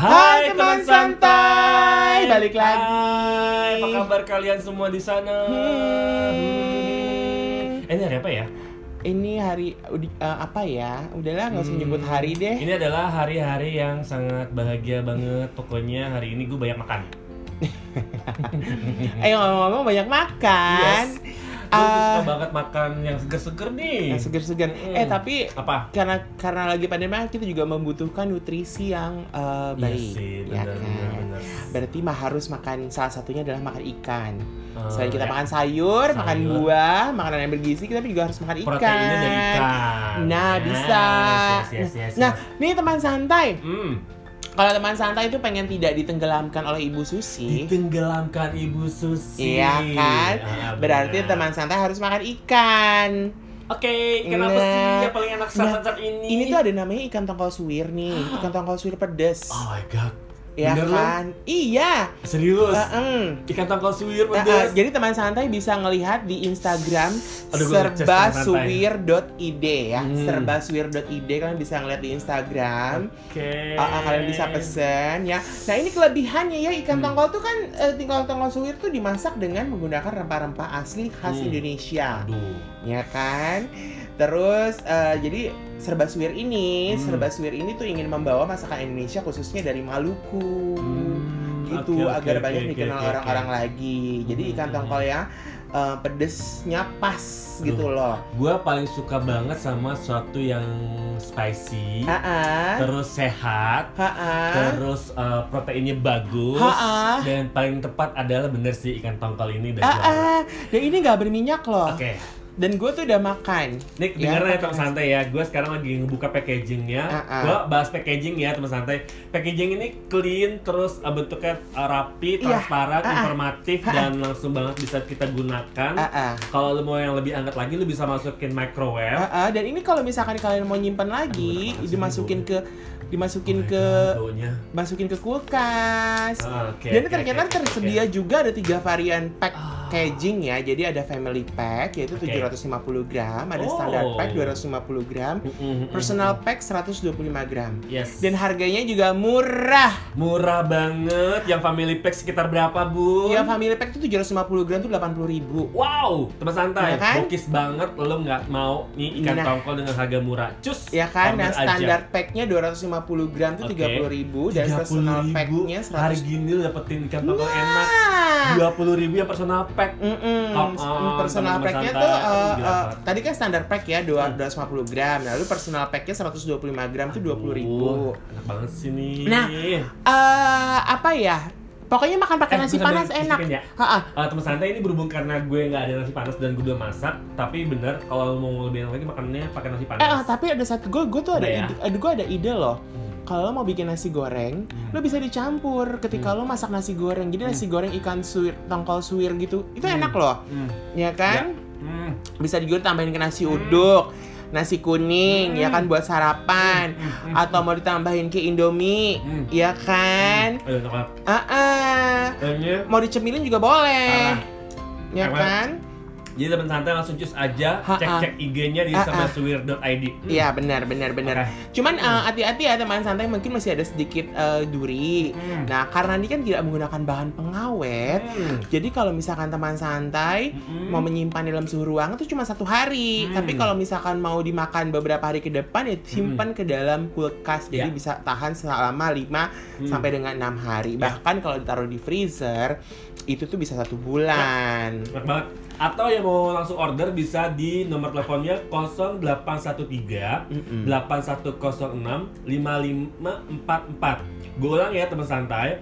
Hai teman santai, balik lagi. Hai, apa kabar kalian semua di sana? Hmm. Eh, ini hari apa ya? Ini hari eh, apa ya? Udahlah nggak usah Hmm. nyebut hari deh. Ini adalah hari-hari yang sangat bahagia banget. Pokoknya hari ini gue banyak makan. Eh ngomong-ngomong banyak makan. Yes. Ah. suka banget makan yang seger-seger nih. Yang segar-segar. Hmm. Eh tapi Apa? karena karena lagi pandemi kita juga membutuhkan nutrisi yang Iya baik, sih, ya benar, kan? benar, benar. Berarti mah harus makan salah satunya adalah makan ikan. Eh, Selain kita ya, makan sayur, makan Sayur. buah, makanan yang bergizi, kita juga harus makan ikan. proteinnya dari ikan. Nah, Yes, bisa. Yes, yes, yes, Nah, yes. nih teman santai. Hmm. Kalau teman santai itu pengen tidak ditenggelamkan oleh Ibu Susi, Ditenggelamkan Ibu Susi. iya kan? Ah, Berarti teman santai harus makan ikan. Oke, ikan apa Nah. sih yang paling enak saat saat ini? Ini tuh ada namanya ikan tongkol suwir nih, ikan tongkol suwir pedes. Oh my god. Ya bener kan? Iya. Serius? Heeh. Ikan tongkol suwir pedas. eh, jadi teman santai bisa ngelihat di Instagram serbasuwir.id ya. Hmm. Serbasuwir.id kalian bisa ngeliat di Instagram. Oke. Ah, ah, kalian bisa pesen ya. Nah ini kelebihannya ya ikan Hmm. tongkol tuh kan eh, tinggal tongkol suwir tuh dimasak dengan menggunakan rempah-rempah asli khas Hmm. Indonesia, Aduh. ya kan? Terus eh, jadi serba suwir ini, Hmm. serba suwir ini tuh ingin membawa masakan Indonesia khususnya dari Maluku. Gitu Oke, oke, agar oke, banyak oke, dikenal oke, oke. orang-orang lagi. Jadi Hmm, ikan hmm, tongkol yang eh, pedesnya pas gitu loh. Gua paling suka banget sama sesuatu yang spicy, Ha-ah. terus sehat, Ha-ah. terus uh, proteinnya bagus, Ha-ah. dan paling tepat adalah bener sih ikan tongkol ini dan ah. Dan ini nggak berminyak loh. Oke, Dan gue tuh udah makan. Nih Ya, dengerin ya teman santai ya. Gue sekarang lagi ngebuka packagingnya. Ah, ah. Gue bahas packaging ya teman santai. Packaging ini clean terus uh, bentuknya uh, rapi, Iya. transparan, Ah, ah. informatif Ah, ah. dan langsung banget bisa kita gunakan. Ah, ah. Kalau lu mau yang lebih hangat lagi, lu bisa masukin microwave. Ah, ah. Dan ini kalau misalkan kalian mau nyimpan lagi, dimasukin ke dimasukin Oh ke God, masukin ke kulkas. Ah, oke, Dan oke, ternyata oke, tersedia juga ada tiga varian Ah. packaging ya. Jadi ada family pack yaitu Oke. 750 gram, ada Oh. standard pack 250 gram. Mm, mm, mm, personal pack 125 gram. Yes. Dan harganya juga murah. murah banget. Yang family pack sekitar berapa, Bu? Ya family pack itu 750 gram tuh 80 ribu. Wow, teman santai, Ya kan? bokis banget lo nggak mau nih ikan Nah. tongkol dengan harga murah. Cus, Ya kan, nah order aja. standar packnya 250 gram tuh Oke. 30 ribu dan 30.000, personal packnya Hari 100 gini lo dapetin ikan tongkol enak. Nah, 20 ribu yang personal pack. Mm-mm. Come on, personal packnya tuh uh, uh, tadi kan standar pack ya dua- Hmm. 250 gram lalu personal packnya 125 gram tuh 20 ribu Aduh, Enak banget sih nih. Nah, Eh, apa ya pokoknya makan pakai Eh, nasi panas enak ya. Ha-ha. Eh, teman santai ini berhubung karena gue nggak ada nasi panas dan gue udah masak, tapi bener kalau mau lebih enak lagi makannya pakai nasi panas. eh ah, tapi ada satu gue gue tuh ada ya? ide ada gue ada ide loh Hmm. kalau lo mau bikin nasi goreng Hmm. lo bisa dicampur ketika lo masak nasi goreng jadi nasi goreng ikan suwir tongkol suwir gitu itu Hmm. enak loh Hmm. ya kan Hmm. bisa juga tambahin ke nasi Hmm. Nasi kuning ya Hmm. kan buat sarapan Hmm. atau mau ditambahin ke indomie Hmm. ya kan ah ah. Kayaknya mau dicemilin juga boleh Parah. ya Enak kan Jadi teman santai langsung cus aja, cek-cek IG-nya di serbasuwir.id. Hmm. Iya benar benar benar. Oke. Cuman eh, hati-hati ya teman santai mungkin masih ada sedikit eh, duri. Hmm. Nah karena ini kan tidak menggunakan bahan pengawet, Hmm. jadi kalau misalkan teman santai Hmm. mau menyimpan dalam suhu ruangan itu cuma satu hari. Hmm. Tapi kalau misalkan mau dimakan beberapa hari ke depan ya simpan ke dalam kulkas. Jadi Ya. bisa tahan selama 5 Hmm. sampai dengan enam hari. Ya. Bahkan kalau ditaruh di freezer itu tuh bisa satu bulan. Enak banget. Atau yang mau langsung order bisa di nomor teleponnya 0813 Mm-mm. 8106 5544. Gue ulang ya teman santai.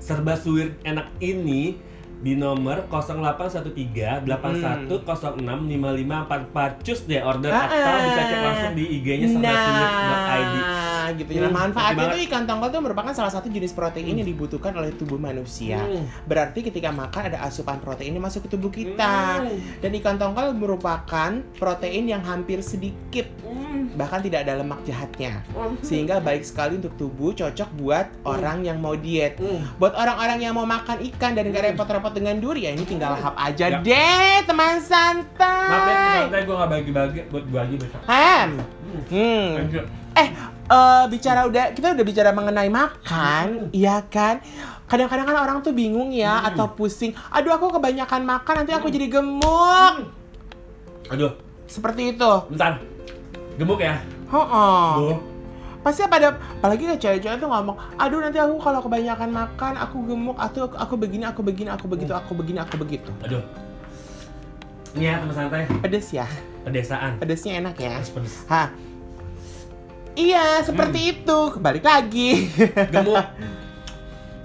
Serba suwir enak ini di nomor 0813 8106 5544 cus deh order Ah, atau bisa cek langsung di IG-nya serbasuwir.id. Nah, gitu ya. Hmm, Manfaatnya tuh ikan tongkol tuh merupakan salah satu jenis protein yang dibutuhkan oleh tubuh manusia. Hmm. Berarti ketika makan ada asupan protein yang masuk ke tubuh kita. Hmm. Dan ikan tongkol merupakan protein yang hampir sedikit, Hmm. bahkan tidak ada lemak jahatnya. Hmm. Sehingga baik sekali untuk tubuh, cocok buat orang yang mau diet. Hmm. Buat orang-orang yang mau makan ikan dan gak Hmm. Repot-repot dengan duri, ya ini tinggal hap aja Ya. deh, teman Maaf ya, santai. santai gue gak bagi-bagi buat gue aja besok. Ham. Hmm. Hmm. Eh, eh, bicara udah kita udah bicara mengenai makan, iya kan? Kadang-kadang kan orang tuh bingung ya Hmm. atau pusing. Aduh aku kebanyakan makan nanti aku jadi gemuk. Aduh, Seperti itu. bentar. Gemuk ya? Heeh. Duh. Pasti pada apalagi kayak cewek-cewek tuh ngomong, "Aduh nanti aku kalau kebanyakan makan aku gemuk, atau aku begini, aku begini, aku begitu, aku begini, aku begitu." Aduh. Ini ya teman santai, Pedes ya. pedesaan. Pedesnya enak ya. Pedes, pedes. Hah. Iya, seperti itu. Kebalik lagi. Gemuk.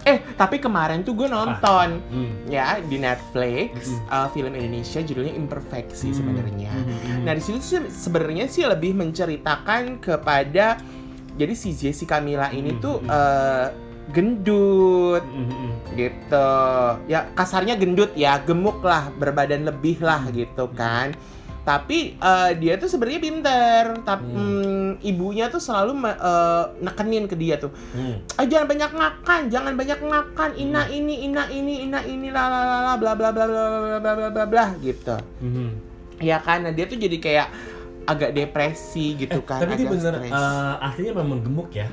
eh, tapi kemarin tuh gue nonton Hmm. ya di Netflix Mm-mm. uh, film Indonesia judulnya Imperfeksi Hmm. sebenarnya. Hmm. Nah, di situ sebenarnya sih lebih menceritakan kepada jadi si Jessica Mila ini Hmm, tuh uh, gendut Hmm, hmm, hmm. gitu. Ya kasarnya gendut ya, gemuk lah, berbadan lebih lah gitu kan. Tapi uh, dia tuh sebenarnya pinter, tapi Hmm. ibunya tuh selalu uh, nekenin ke dia tuh. Hmm. Ah, jangan banyak makan, jangan banyak makan. Ina ini, ina ini, ina ini, la la la la, bla bla bla bla bla bla bla bla bla gitu. Hmm. Ya kan, nah dia tuh jadi kayak agak depresi gitu Eh, kan, tapi dia agak bener, stres. eh, aslinya memang gemuk ya?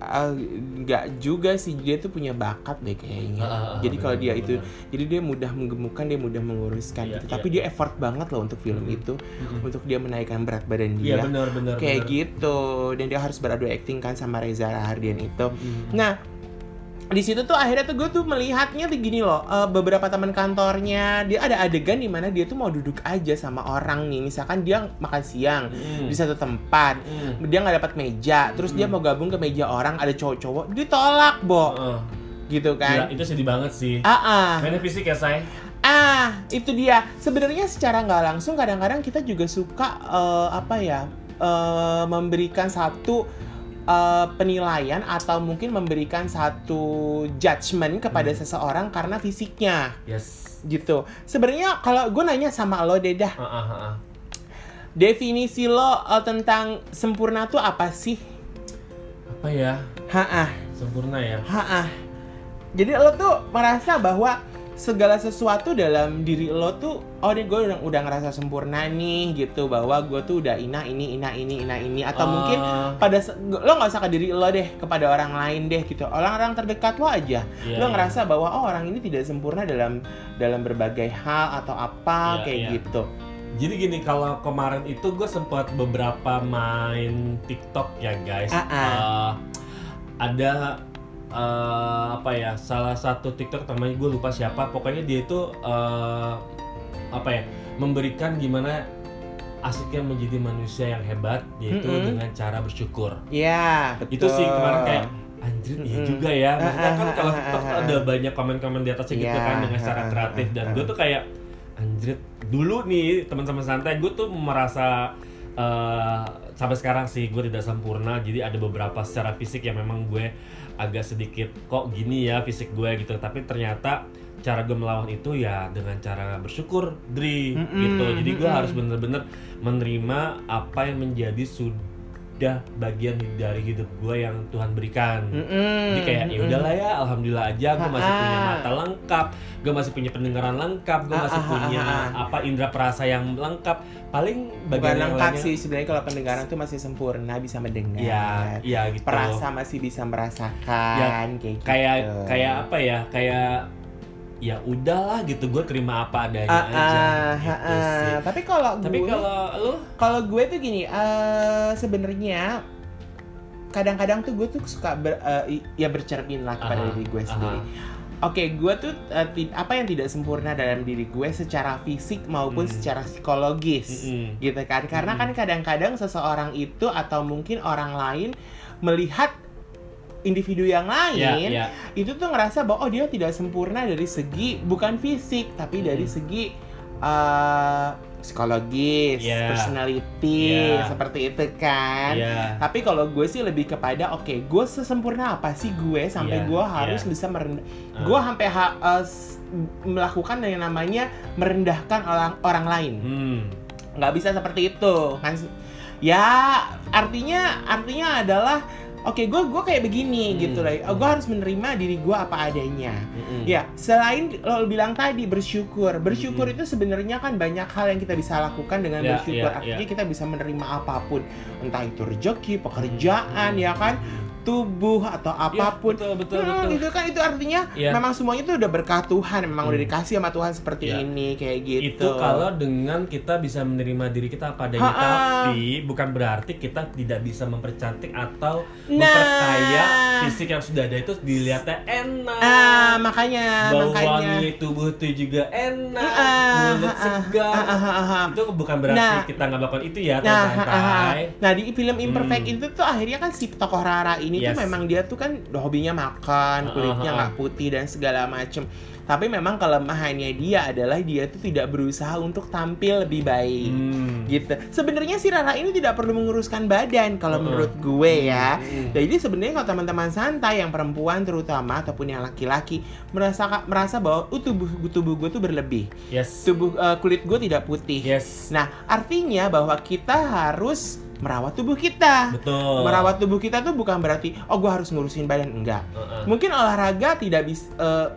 Ah, nggak juga sih dia tuh punya bakat deh kayaknya. Ah, ah, jadi kalau dia bener, itu, bener. jadi dia mudah menggemukkan, dia mudah menguruskan Iya, gitu. iya, Tapi dia effort banget loh untuk film Mhm. itu, Hmm. untuk dia menaikkan berat badan Iya dia. benar benar. kayak benar. gitu, dan dia harus beradu acting kan sama Reza Rahardian itu. Hmm. Nah, di situ tuh akhirnya tuh gue tuh melihatnya tuh gini loh, eh, beberapa teman kantornya dia ada adegan di mana dia tuh mau duduk aja sama orang nih, misalkan dia makan siang Hmm. di satu tempat, Hmm. dia nggak dapat meja, terus dia Hmm. mau gabung ke meja orang ada cowok-cowok, ditolak bo, Heeh. gitu Gila, kan? itu sedih banget sih. Ah, ah, Mainnya fisik ya, say? ah, itu dia. Sebenarnya secara nggak langsung kadang-kadang kita juga suka eh, apa ya, eh, memberikan satu eh, penilaian atau mungkin memberikan satu judgement kepada Hmm. seseorang karena fisiknya Yes. gitu. Sebenarnya kalau gue nanya sama lo deh dah, Heeh, heeh. definisi lo eh, tentang sempurna tuh apa sih? Apa ya? Ha-ah, Sempurna ya? ha-ah. Jadi lo tuh merasa bahwa segala sesuatu dalam diri lo tuh oh ini gue udah, udah ngerasa sempurna nih gitu bahwa gue tuh udah ina ini ina ini ina ini atau Eh, mungkin pada lo nggak usah ke diri lo deh kepada orang lain deh gitu orang-orang terdekat lo aja iya, lo iya. ngerasa bahwa oh orang ini tidak sempurna dalam dalam berbagai hal atau apa Iya, kayak iya. gitu Jadi gini, kalau kemarin itu gue sempat beberapa main TikTok ya guys. Ah, ah. Eh, ada eh, apa ya? Salah satu TikTok namanya gue lupa siapa. Pokoknya dia itu eh, apa ya? Memberikan gimana asiknya menjadi manusia yang hebat, yaitu Mm-mm. dengan cara bersyukur. ya betul Itu sih kemarin kayak anjir iya Mm-mm. juga ya. Maksudnya kan kalau TikTok ada banyak komen-komen di atasnya gitu Iya, kan dengan cara kreatif dan gue tuh kayak anjir dulu nih teman-teman santai gue tuh merasa eh, sampai sekarang sih gue tidak sempurna. Jadi ada beberapa secara fisik yang memang gue agak sedikit kok gini ya fisik gue? Gitu. Tapi ternyata cara gue melawan itu ya dengan cara bersyukur Dri Mm-mm, gitu. Jadi gue mm-mm. harus bener-bener menerima apa yang menjadi sudah bagian dari hidup gue yang Tuhan berikan Mm-mm, jadi kayak ya udahlah ya, alhamdulillah aja gue masih punya mata lengkap, gue masih punya pendengaran lengkap, gue masih punya apa indera perasa yang lengkap. Paling bukan bagian yang lengkap lainnya, sih sebenarnya kalau pendengaran tuh masih sempurna bisa mendengar Ya, iya gitu. perasa masih bisa merasakan kayak gitu. Kayak kayak apa ya? Kayak ya udahlah gitu, gue terima apa adanya aja. gitu ah, ah. sih. Tapi kalau Tapi kalau lu, kalau gue tuh gini, eh sebenarnya kadang-kadang tuh gue tuh suka ber, i- ya bercermin lah kepada Aha, diri gue sendiri. Oke, gue tuh ti- apa yang tidak sempurna dalam diri gue secara fisik maupun Hmm. secara psikologis, Mm-mm. gitu kan? Karena Hmm. kan kadang-kadang seseorang itu atau mungkin orang lain melihat individu yang ya, lain ya, itu tuh ngerasa bahwa oh dia tidak sempurna dari segi bukan fisik tapi dari Hmm. segi uh, psikologis, Yeah. personality Yeah. seperti itu kan. ya, Tapi kalau gue sih lebih kepada oke gue sesempurna apa sih gue sampai Yeah, gue harus yeah. bisa merendah Ah. gue sampai ha- uh, melakukan yang namanya merendahkan orang orang lain hmm, nggak bisa seperti itu kan ya artinya artinya adalah oke gue gue kayak begini Hmm, gitu lah oh, gue hmm. harus menerima diri gue apa adanya Mm-mm. Ya, selain lo bilang tadi bersyukur, bersyukur Mm-mm. itu sebenarnya kan banyak hal yang kita bisa lakukan dengan Ya, bersyukur. ya, Artinya ya. kita bisa menerima apa pun, entah itu rezeki, pekerjaan, ya kan, tubuh atau Ya, apa pun. betul betul Hmm, betul. itu kan itu artinya Ya. memang semuanya itu udah berkah Tuhan, memang udah Hmm. dikasih sama Tuhan seperti Ya. ini kayak gitu. Itu kalau dengan kita bisa menerima diri kita apa adanya, Ha-ha. tapi bukan berarti kita tidak bisa mempercantik atau Nah. memperkaya fisik yang sudah ada itu dilihatnya enak. Ah, makanya, bau makanya. wangi tubuh itu juga enak, Ah, mulut ah, segar. ah, ah, ah, ah. Itu bukan berarti Nah. kita nggak melakukan itu ya, Nah, ah, ah. santai. nah di film Imperfect Hmm. itu tuh akhirnya kan si tokoh Rara ini Yes. tuh memang dia tuh kan hobinya makan, kulitnya ah, ah. nggak putih dan segala macem. Tapi memang kelemahannya dia adalah dia tuh tidak berusaha untuk tampil lebih baik. Hmm. Gitu. Sebenarnya si Rara ini tidak perlu menguruskan badan kalau Uh-uh. menurut gue ya. Hmm. Jadi sebenarnya kalau teman-teman santai yang perempuan terutama ataupun yang laki-laki merasa merasa bahwa uh, tubuh tubuh gue tuh berlebih, Yes. tubuh eh, kulit gue tidak putih. Yes. Nah, artinya bahwa kita harus merawat tubuh kita. Betul. Merawat tubuh kita tuh bukan berarti oh gue harus ngurusin badan enggak. Uh-uh. Mungkin olahraga tidak bisa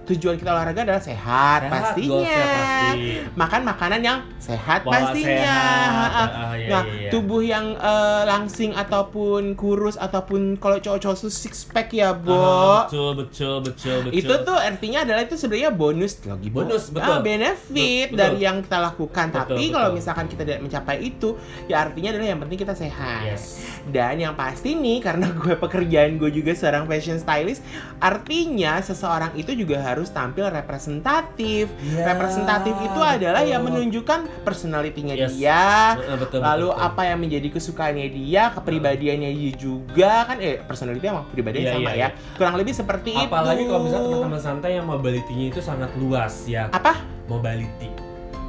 tujuan kita olahraga adalah sehat, Sehat, pastinya. pasti. Makan makanan yang sehat Pola pastinya. sehat. Ha-ha. Ah, iya, nah, iya, iya. tubuh yang eh, langsing ataupun kurus ataupun kalau cowok-cowok tuh six pack ya, Bo. Ah, betul, betul, betul, betul. Itu tuh artinya adalah itu sebenarnya bonus lagi Bo. Bonus, betul. benefit Betul. dari yang kita lakukan. Betul, Tapi betul. kalau misalkan kita tidak mencapai itu, ya artinya adalah yang penting kita sehat. Yes. Dan yang pasti nih, karena gue pekerjaan gue juga seorang fashion stylist, artinya seseorang itu juga harus tampil representatif. Ya, Representatif itu adalah yang menunjukkan personalitinya Yes. dia, betul, lalu betul, apa yang menjadi kesukaannya dia, kepribadiannya dia juga kan eh personality sama kepribadian Iya, sama iya, ya. Kurang lebih seperti itu. Apalagi kalau misalnya teman-teman santai yang mobility-nya itu sangat luas ya. apa? Mobility.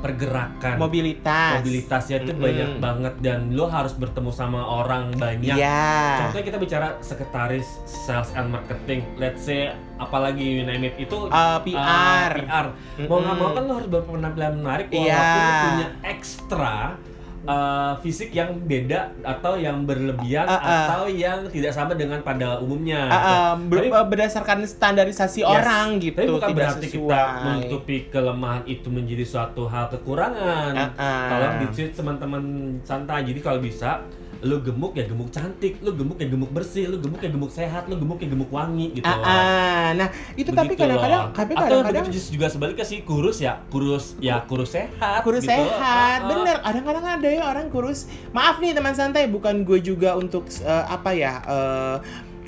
Pergerakan. Mobilitas. Mobilitasnya itu Mm-mm. banyak banget dan lo harus bertemu sama orang banyak. Iya. Contohnya kita bicara sekretaris sales and marketing, let's say apalagi you name it itu Eh, uh, PR. PR. Mau nggak mau kan lo harus berpenampilan menarik walaupun Iya. lo punya ekstra uh, fisik yang beda atau yang berlebihan Uh, uh. atau yang tidak sama dengan pada umumnya. Ah, ah, ber- Tapi- berdasarkan standarisasi Yes. orang gitu Tapi bukan tidak berarti sesuai. kita menutupi kelemahan itu menjadi suatu hal kekurangan. Ah, ah. Tolong di teman-teman santai. Jadi kalau bisa lu gemuk ya gemuk cantik, lu gemuk ya gemuk bersih, lu gemuk ya gemuk sehat, lu gemuk ya gemuk wangi gitu. Ah, ah. nah itu tapi Begitu kadang-kadang loh. tapi Atau kadang-kadang juga sebaliknya sih kurus ya kurus ya kurus sehat kurus gitu. sehat Ah, ah. bener kadang-kadang ada ya orang kurus maaf nih teman santai bukan gue juga untuk eh, apa ya eh,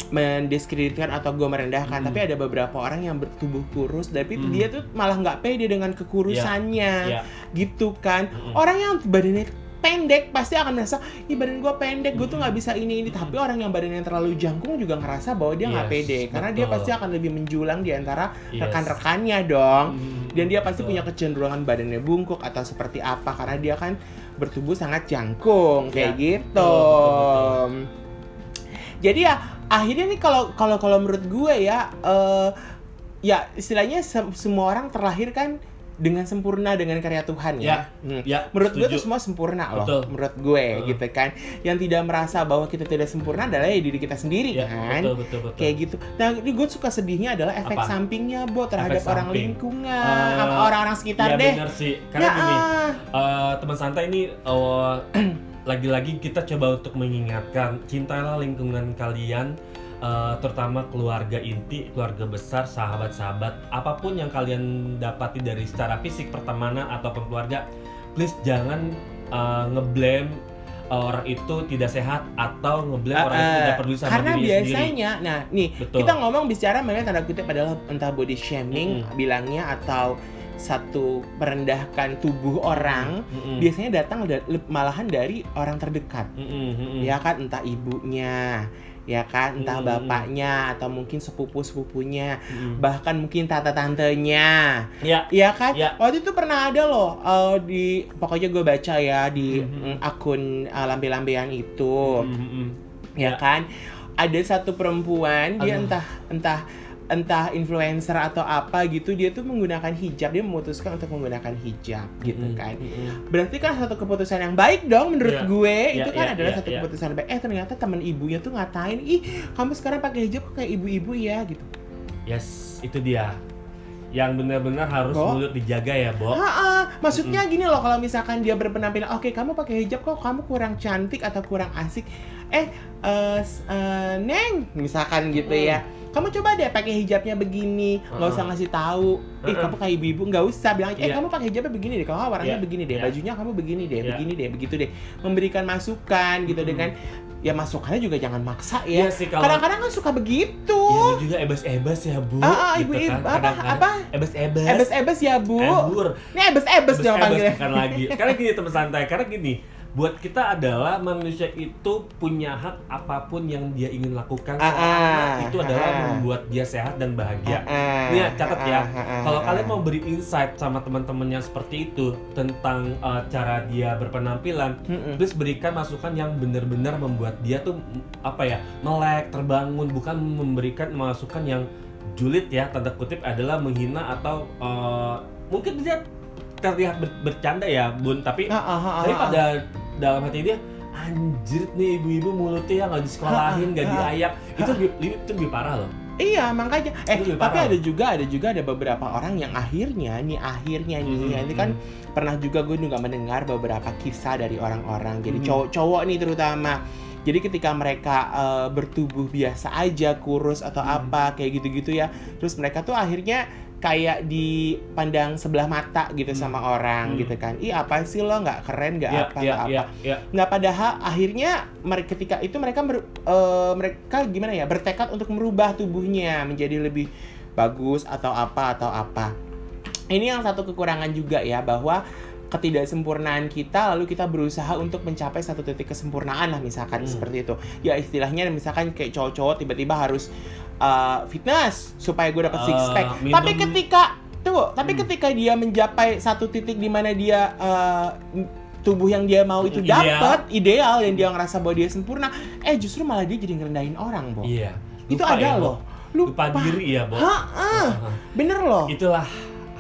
mendiskreditkan atau gue merendahkan Hmm. tapi ada beberapa orang yang bertubuh kurus tapi Hmm. dia tuh malah nggak pede dengan kekurusannya Iya. gitu kan Mm-mm. orang yang badannya pendek pasti akan merasa ih badan gue pendek gue tuh nggak bisa ini ini tapi orang yang badannya terlalu jangkung juga ngerasa bahwa dia nggak Yes, pede karena dia betul. pasti akan lebih menjulang di antara Yes. rekan-rekannya dong Hmm, dan dia pasti betul. punya kecenderungan badannya bungkuk atau seperti apa karena dia kan bertubuh sangat jangkung kayak Ya, gitu. betul, Jadi ya akhirnya nih kalau kalau kalau menurut gue ya eh ya istilahnya se- semua orang terlahir kan dengan sempurna dengan karya Tuhan ya. Hmm. Ya, Menurut gue tuh setuju. semua sempurna loh. Betul. Menurut gue Heeh. gitu kan. Yang tidak merasa bahwa kita tidak sempurna adalah ya diri kita sendiri Ya, kan betul betul betul. kayak gitu. Nah, ini gue suka sedihnya adalah efek Apa? sampingnya, Bo, terhadap Efek orang samping. lingkungan, sama orang-orang sekitar Iya deh. benar sih. Karena Ya, gini, eh, teman santai ini eh, lagi-lagi kita coba untuk mengingatkan cintailah lingkungan kalian eh, terutama keluarga inti, keluarga besar, sahabat-sahabat, apa pun yang kalian dapati dari secara fisik, pertemanan ataupun keluarga, please jangan eh, ngeblame eh, orang itu tidak sehat atau ngeblame orang itu Ah, tidak peduli sama Karena dirinya sendiri. biasanya, nah nih Betul. kita ngomong bicara mengenai tanda kutip adalah entah body shaming Mm-mm. bilangnya atau satu merendahkan tubuh orang, Mm-mm. biasanya datang malahan dari orang terdekat, mm-mm. ya kan entah ibunya, ya kan entah Mm-mm. bapaknya atau mungkin sepupu sepupunya, Mm-mm. bahkan mungkin tata tantenya, Ya, Iya kan? Ya. Waktu itu pernah ada loh eh, di pokoknya gue baca ya di Mhm. mm, akun eh, lambe-lambean itu, Mm-mm. ya Ya. kan? Ada satu perempuan dia Aduh. entah entah entah influencer atau apa gitu dia tuh menggunakan hijab dia memutuskan untuk menggunakan hijab gitu kan mm-mm. berarti kan satu keputusan yang baik dong menurut Iya. gue Iya, itu kan iya, adalah iya, satu iya. keputusan baik eh ternyata teman ibunya tuh ngatain ih kamu sekarang pakai hijab kok kayak ibu-ibu ya gitu Yes, itu dia. Yang benar-benar harus Bo. mulut dijaga ya, Bo. Ha maksudnya gini loh kalau misalkan dia berpenampilan oke kamu pakai hijab kok kamu kurang cantik atau kurang asik eh s- eh, neng misalkan gitu Hmm. ya kamu coba deh pakai hijabnya begini nggak usah Heeh. ngasih tahu ih Heeh. kamu kayak ibu-ibu nggak usah bilang eh Iya. kamu pakai hijabnya begini deh kalau nggak warnanya Iya. begini deh Iya. bajunya kamu begini deh Iya. begini deh begitu deh memberikan masukan gitu Hmm. dengan ya masukannya juga jangan maksa Iya ya sih kalau kadang-kadang kan suka begitu Ya, lu juga ebes-ebes ya, Bu. Ah, ah, gitu ibu-ibu, kan. apa, apa? Ebes-ebes. ebes-ebes ya bu Ebur. ini ebes-ebes Ebes-ebes panggilnya bukan lagi. Karena gini teman santai, karena gini, buat kita adalah manusia itu punya hak apa pun yang dia ingin lakukan Ah, selama ah, itu adalah ah. membuat dia sehat dan bahagia. Ah, Nih ya, catat ya. Kalau kalian mau beri insight sama teman-teman yang seperti itu tentang uh, cara dia berpenampilan, please berikan masukan yang benar-benar membuat dia tuh apa ya melek, terbangun, bukan memberikan masukan yang julid ya tanda kutip adalah menghina atau uh, mungkin dia terlihat ber- bercanda ya bun, tapi Ah, ah, ah, tapi pada dalam hati dia anjir nih ibu-ibu mulutnya ya nggak disekolahin, nggak diayak, itu lebih, itu lebih parah loh. Iya makanya. Eh tapi parah. ada juga ada juga ada beberapa orang yang akhirnya nih akhirnya nih Hmm, ini kan pernah juga gue juga mendengar beberapa kisah dari orang-orang. Jadi Hmm. cowok-cowok nih terutama. Jadi ketika mereka eh, bertubuh biasa aja kurus atau Hmm. apa kayak gitu-gitu ya. Terus mereka tuh akhirnya kayak dipandang sebelah mata gitu Hmm. sama orang Hmm. gitu kan ih apa sih lo nggak keren nggak Ya, apa ya, nggak apa ya, ya. Nggak padahal akhirnya mereka ketika itu mereka mer- eh, mereka gimana ya bertekad untuk merubah tubuhnya menjadi lebih bagus atau apa atau apa. Ini yang satu kekurangan juga ya bahwa ketidaksempurnaan kita lalu kita berusaha untuk mencapai satu titik kesempurnaan lah misalkan Hmm. seperti itu. Ya istilahnya misalkan kayak cowok-cowok tiba-tiba harus uh, fitness supaya gue dapat six Uh, pack. minum- Tapi ketika tunggu, tapi Hmm. ketika dia mencapai satu titik di mana dia uh, tubuh yang dia mau itu Ideal. dapat ideal dan dia ngerasa bahwa dia sempurna, eh justru malah dia jadi ngerendahin orang, Bo. Iya. itu Lupa ada ya, loh. Lupa diri ya, Bo. Ah, Heeh. bener loh. Itulah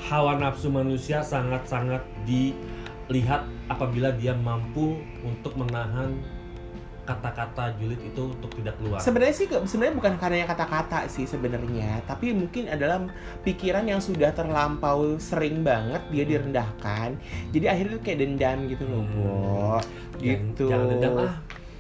hawa nafsu manusia sangat-sangat dilihat apabila dia mampu untuk menahan kata-kata julid itu untuk tidak keluar. Sebenarnya sih sebenarnya bukan karena kata-kata sih sebenarnya, tapi mungkin adalah pikiran yang sudah terlampau sering banget dia direndahkan. Jadi akhirnya tuh kayak dendam gitu loh, Hmm. Bo. Gitu. Jangan dendam ah.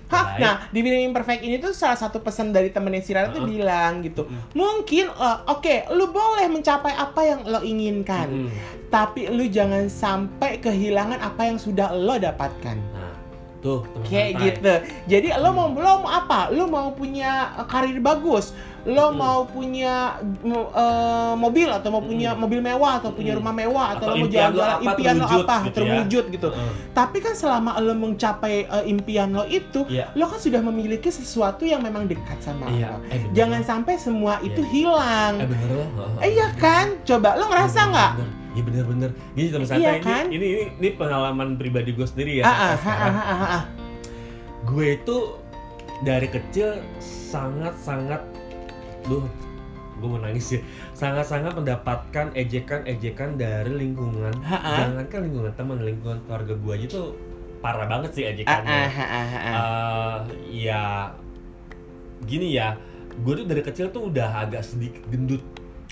Hah, nah di film Imperfect ini tuh salah satu pesan dari temennya si Rara tuh Heeh. bilang gitu. Mm-mm. Mungkin eh, oke, lu boleh mencapai apa yang lo inginkan, Mm-mm. tapi lu jangan sampai kehilangan apa yang sudah lo dapatkan. Nah, tuh teman Kayak santai. gitu. Jadi lo Hmm. mau lo mau apa? Lo mau punya eh, karir bagus, lo Hmm. mau punya eh, mobil atau mau punya Hmm. mobil mewah atau punya Hmm. rumah mewah atau, Atau lo mau lo jalan-jalan apa impian lo terwujud apa gitu ya. terwujud gitu. Heeh. Tapi kan selama lo mencapai eh, impian lo itu, Iya. lo kan sudah memiliki sesuatu yang memang dekat sama Iya. lo. Eh, Jangan sampai semua itu Iya. hilang. Eh bener loh. Heeh. Eh, iya kan? Coba lo ngerasa Bener, nggak? Iya bener-bener. Gini teman santai Iya ini, kan? ini, ini ini pengalaman pribadi gue sendiri ya. Ah, ah, ah, ah, ah, ah. gue itu dari kecil sangat-sangat duh gue mau nangis ya sangat-sangat mendapatkan ejekan-ejekan dari lingkungan Ha-ha. jangankan lingkungan teman lingkungan keluarga gue aja tuh parah banget sih Ah, ejekannya ah, ah, ah, ah. Eh, ya gini ya gue tuh dari kecil tuh udah agak sedikit gendut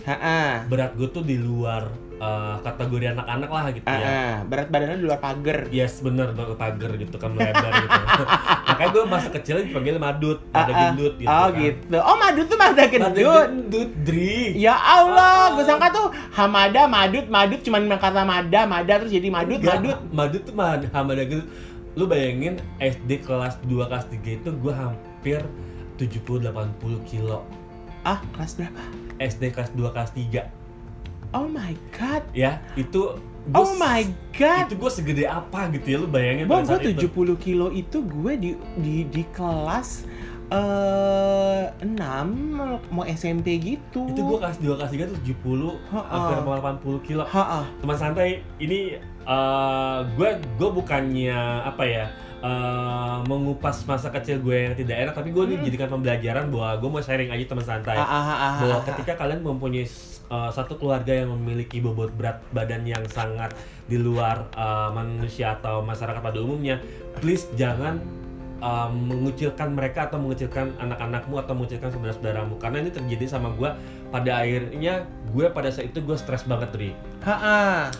Ah, ah. berat gue tuh di luar eh, kategori anak-anak lah gitu Ah, ya ah. Berat badannya di luar pagar. Yes bener banget pagar gitu kan melebar gitu makanya gue masa kecil dipanggil madut ada Ah, ah. gendut gitu oh kan. gitu. Oh Madut tuh Mada Ada gendut. gendut Dri Ya Allah, Ah. gue sangka tuh Hamada, Madut, Madut cuman kata Mada, Mada terus jadi Madut, Enggak, Madut. madut tuh mah hamada gendut lu bayangin SD kelas 2 kelas 3 itu gue hampir 70-80 kilo Ah, kelas berapa? SD kelas 2 kelas 3 Oh my god. ya itu gua Oh my god. itu gue segede apa gitu ya lu bayangin Bang, gue saat itu. 70 kilo itu gue di di di kelas eh 6 mau SMP gitu. itu gue kelas 2 kelas 3 tuh 70 Ha-ha. hampir mau 80 kilo Ha-ah. teman santai ini eh, gue gue bukannya apa ya eh, mengupas masa kecil gue yang tidak enak tapi gue ini jadikan pembelajaran bahwa gue mau sharing aja teman santai Ah, ah, ah, ah, bahwa ah, ah. ketika kalian mempunyai uh, satu keluarga yang memiliki bobot berat badan yang sangat di luar uh, manusia atau masyarakat pada umumnya, please jangan uh, mengucilkan mereka atau mengecilkan anak-anakmu atau mengecilkan saudara-saudaramu karena ini terjadi sama gue pada akhirnya gue pada saat itu gue stres banget Ri Ha-ha.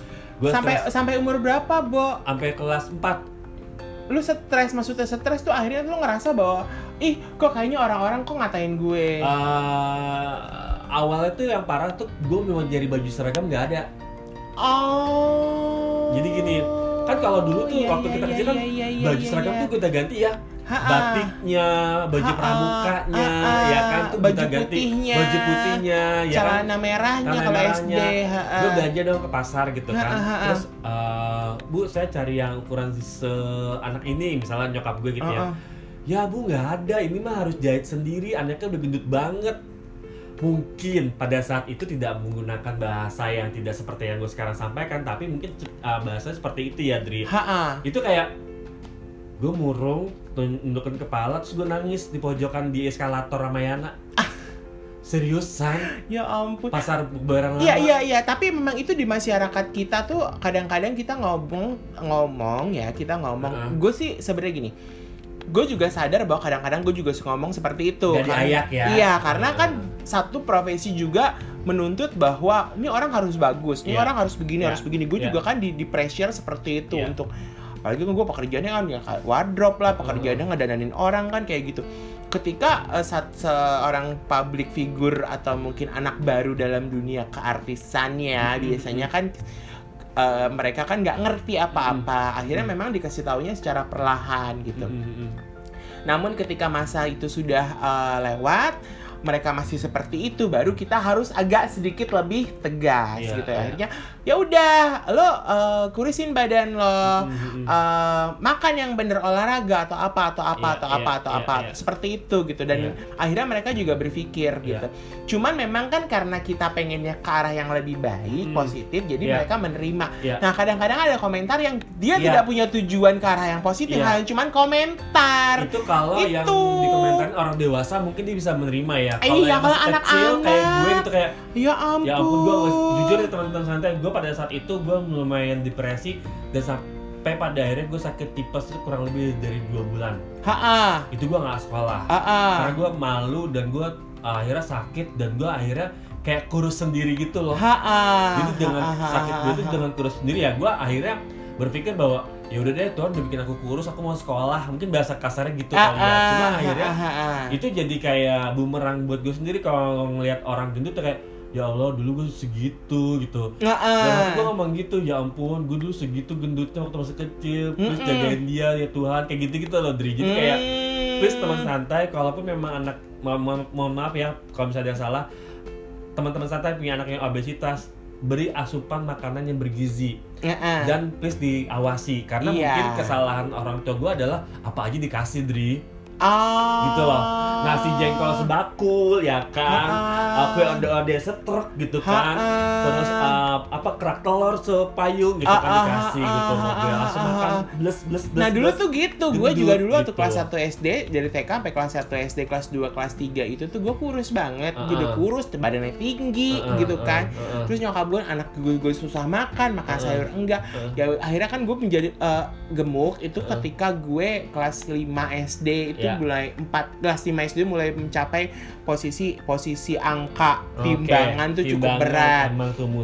gue Sampai stres sampai umur berapa, Bo? sampai kelas 4 Lu stres maksudnya stres tuh akhirnya lu ngerasa bahwa ih, kok kayaknya orang-orang kok ngatain gue. Uh, awalnya tuh yang parah tuh gue memang jadi baju seragam nggak ada Oh. Jadi gini, kan kalau dulu tuh Iya, waktu iya, kita iya, kecil kan iya, iya, iya, baju iya, seragam tuh kita ganti ya Ha-ha. batiknya, baju Ha-ha. pramukanya, Ha-ha. ya kan tuh Baju kita ganti putihnya. baju putihnya, ya kan. merahnya kalau. SD. Gue belanja dong ke pasar gitu kan. Ha-ha. Terus eh, bu saya cari yang ukuran anak ini, misalnya nyokap gue gitu ya. Ha-ha. Ya bu nggak ada, ini mah harus jahit sendiri, anaknya udah gendut banget. Mungkin pada saat itu tidak menggunakan bahasa yang tidak seperti yang gue sekarang sampaikan, tapi mungkin uh, bahasanya seperti itu ya, Dri. Ha-ha. Itu kayak gue murung, tundukin kepala, terus gue nangis di pojokan di eskalator Ramayana. Seriusan, Ya ampun. pasar barang lama. Iya iya iya, tapi memang itu di masyarakat kita tuh kadang-kadang kita ngomong ngomong ya, kita ngomong. Heeh. Gue sih sebenarnya gini. Gue juga sadar bahwa kadang-kadang gue juga suka ngomong seperti itu. Nggak Karena- diayak ya. Iya, karena Heeh. kan satu profesi juga menuntut bahwa ini orang harus bagus, ini Iya. orang harus begini, Iya. harus begini. Gue Iya. juga kan di, di pressure seperti itu Iya. untuk apalagi kan gue pekerjaannya kan ya wardrobe lah, pekerjaannya ngedananin orang kan kayak gitu. Ketika eh, saat seorang public figure atau mungkin anak baru dalam dunia keartisannya Mhm. biasanya kan eh, mereka kan nggak ngerti apa-apa. Akhirnya Mhm. memang dikasih taunya secara perlahan gitu. Mm, mm, mm. Namun ketika masa itu sudah uh, lewat, mereka masih seperti itu, baru kita harus agak sedikit lebih tegas Iya, gitu. iya. Akhirnya ya udah, lo uh, kurisin badan lo, Mm, mm, mm. uh, makan yang bener olahraga atau apa atau apa Iya, atau iya, apa atau iya, apa iya. seperti itu gitu. Dan Iya. akhirnya mereka juga berpikir Iya. gitu. Cuman memang kan karena kita pengennya ke arah yang lebih baik, Hmm. positif, jadi Iya. mereka menerima. Iya. Nah kadang-kadang ada komentar yang dia Iya. tidak punya tujuan ke arah yang positif, Iya. hanya cuman komentar. itu kalau yang Itu. dikomentarin orang dewasa mungkin dia bisa menerima ya. Eh, iya, yang kalau masih kecil anak-anak. kayak gue gitu kayak Ya ampun. ya ampun gue jujur ya teman-teman santai gue pada saat itu gue lumayan depresi dan sampai pada akhirnya gue sakit tipes itu kurang lebih dari dua bulan. Ha-ah. Itu gue nggak sekolah Ha-ah. karena gue malu dan gue akhirnya sakit dan gue akhirnya kayak kurus sendiri gitu loh. Ha-ah. Jadi dengan Ha-ah. sakit gue itu dengan kurus sendiri ya gue akhirnya berpikir bahwa ya udah deh Tuhan udah bikin aku kurus aku mau sekolah mungkin bahasa kasarnya gitu kali ya Ha-ah. cuma akhirnya Ha-ah. itu jadi kayak bumerang buat gue sendiri kalau ngelihat orang gendut tuh kayak ya Allah dulu gue segitu gitu dan Ha-ah. gue ngomong gitu ya ampun gue dulu segitu gendutnya waktu masih kecil terus jagain dia ya Tuhan kayak gitu gitu loh Dri jadi kayak Hmm. please teman santai kalaupun memang anak mo- mo- mohon maaf ya kalau misalnya ada yang salah teman-teman santai punya anak yang obesitas beri asupan makanan yang bergizi Ha-ah. dan please diawasi karena Iya. mungkin kesalahan orang tua gue adalah apa aja dikasih Dri Ah. gitu loh. nasi jengkol sebakul ya kan Ha-ah. kue ode-ode setruk gitu kan Ha-ah. terus uh, apa kerak telur sepayung gitu kan Ah, ah, dikasih ah, gitu ah, mobil ah, langsung ah, makan ah. bles bles bles Nah dulu tuh gitu, gue Gendut, juga dulu waktu gitu. kelas 1 SD dari TK sampai kelas 1 SD, kelas 2, kelas 3 itu tuh gue kurus banget, Uh-uh. jadi kurus, badannya tinggi gitu kan. Terus nyokap gue anak gue, gue susah makan, makan sayur enggak. Ya akhirnya kan gue menjadi eh, gemuk itu ketika gue kelas 5 SD itu Ya. mulai 4 kelas 5 SD mulai mencapai posisi posisi angka timbangan tuh cukup berat.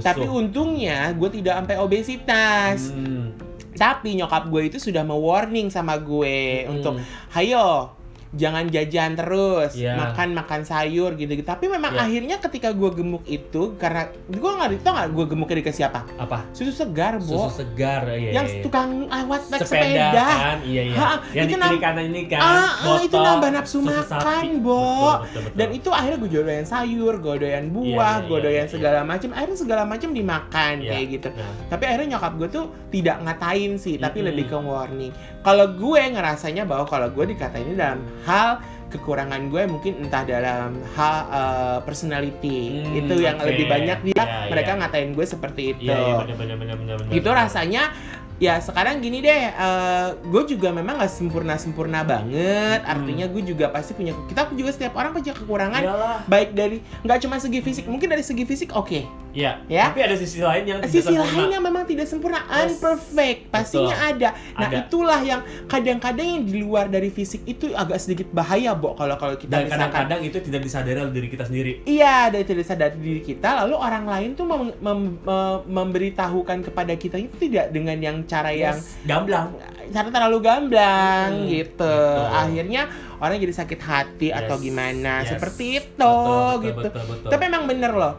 Tapi untungnya gue tidak sampai obesitas. Hmm. Tapi nyokap gue itu sudah me-warning sama gue Hmm. untuk hayo jangan jajan terus, Iya. makan makan sayur gitu-gitu. Tapi memang Iya. akhirnya ketika gue gemuk itu karena gue nggak tau nggak gue gemuknya dikasih apa? apa Susu segar, bo. susu segar ya yang ya, ya. tukang lewat naik sepeda, sepeda. kan iya iya Ha, yang itu kiri kanan ini kan Ah, ah, itu botol, nambah nafsu makan, sapi. Bo. betul, betul, betul. Dan itu akhirnya gue doyan sayur, gue doyan buah, Iya, iya, gue iya, doyan iya, segala macam. Akhirnya segala macam dimakan Iya. kayak gitu. Nah, Tapi akhirnya nyokap gue tuh tidak ngatain sih, tapi Mm-mm. lebih ke warning. Kalau gue ngerasanya bahwa kalau gue dikatain ini dalam hal kekurangan gue mungkin entah dalam hal uh, personality Hmm, itu yang oke. lebih banyak dia Iya, mereka iya. ngatain gue seperti itu. iya iya benar benar benar benar benar. itu rasanya ya sekarang gini deh, gue juga memang nggak sempurna sempurna banget. Hmm. Artinya gue juga pasti punya kita juga setiap orang punya kekurangan. Iyalah. Baik dari nggak cuma segi fisik, mungkin dari segi fisik oke. Iya. Ya. Tapi ada sisi lain yang tidak Sisi sempurna. lain yang memang tidak sempurna, Yes. unperfect, pastinya ada. Nah Ada. itulah yang kadang-kadang yang di luar dari fisik itu agak sedikit bahaya, Bo. Kalau kalau kita Dan kadang-kadang itu tidak disadari oleh diri kita sendiri. Iya, dari tidak sadar diri kita, lalu orang lain tuh mem- mem- me- memberitahukan kepada kita itu tidak dengan yang cara yang Yes. gamblang. cara terlalu gamblang Hmm, gitu. gitu. Akhirnya orang jadi sakit hati atau Yes, gimana yes. seperti itu Betul, betul, gitu. betul, betul. Tapi emang bener loh.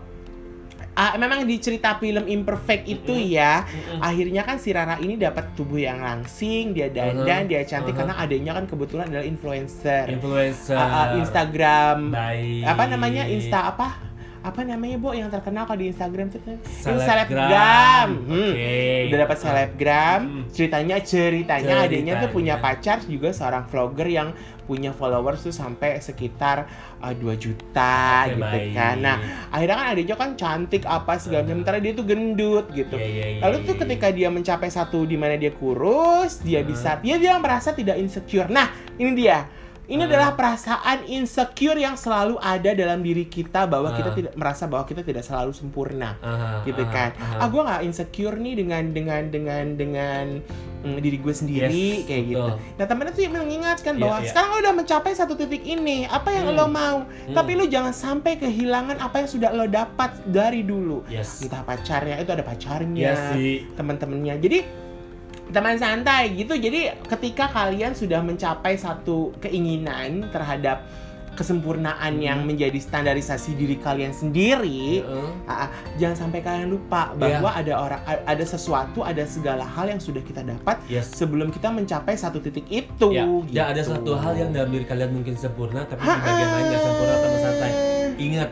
Ah, memang di cerita film Imperfect itu Mm-mm. ya, Mm-mm. akhirnya kan si Rara ini dapat tubuh yang langsing, dia dandan, Uh-huh, dia cantik uh-huh. karena adanya kan kebetulan adalah influencer. influencer Ah, ah, Instagram baik apa namanya Insta apa apa namanya bu yang terkenal kalau di Instagram itu tuh Selebgram. selebgram Hmm. Udah dapat selebgram Hmm. ceritanya ceritanya adanya tuh punya pacar juga seorang vlogger yang punya followers tuh sampai sekitar uh, 2 juta Oke, gitu baik. kan nah akhirnya kan adanya kan cantik apa segala macam sementara dia tuh gendut gitu Iya, iya, iya, Lalu tuh iya. ketika dia mencapai satu di mana dia kurus, dia Hmm. bisa dia dia merasa tidak insecure. Nah, ini dia. Ini Hmm. adalah perasaan insecure yang selalu ada dalam diri kita bahwa kita Hmm. tidak merasa bahwa kita tidak selalu sempurna. Gitu kan. Ah, gue nggak insecure nih dengan dengan dengan dengan mm, diri gue sendiri Yes, kayak gitu. betul. Nah temennya tuh mengingatkan Iya, bahwa iya. sekarang lo udah mencapai satu titik ini, apa yang Hmm. lo mau? Hmm. Tapi lo jangan sampai kehilangan apa yang sudah lo dapat dari dulu. yes Entah pacarnya itu ada pacarnya, Iya sih teman-temannya. Jadi teman santai gitu. Jadi ketika kalian sudah mencapai satu keinginan terhadap kesempurnaan Hmm. yang menjadi standarisasi diri kalian sendiri, ah, jangan sampai kalian lupa Iya. bahwa ada orang ada sesuatu, ada segala hal yang sudah kita dapat yes sebelum kita mencapai satu titik itu. ya, gitu. ya ada satu hal yang dalam diri kalian mungkin sempurna tapi di bagian lain nggak sempurna teman santai ingat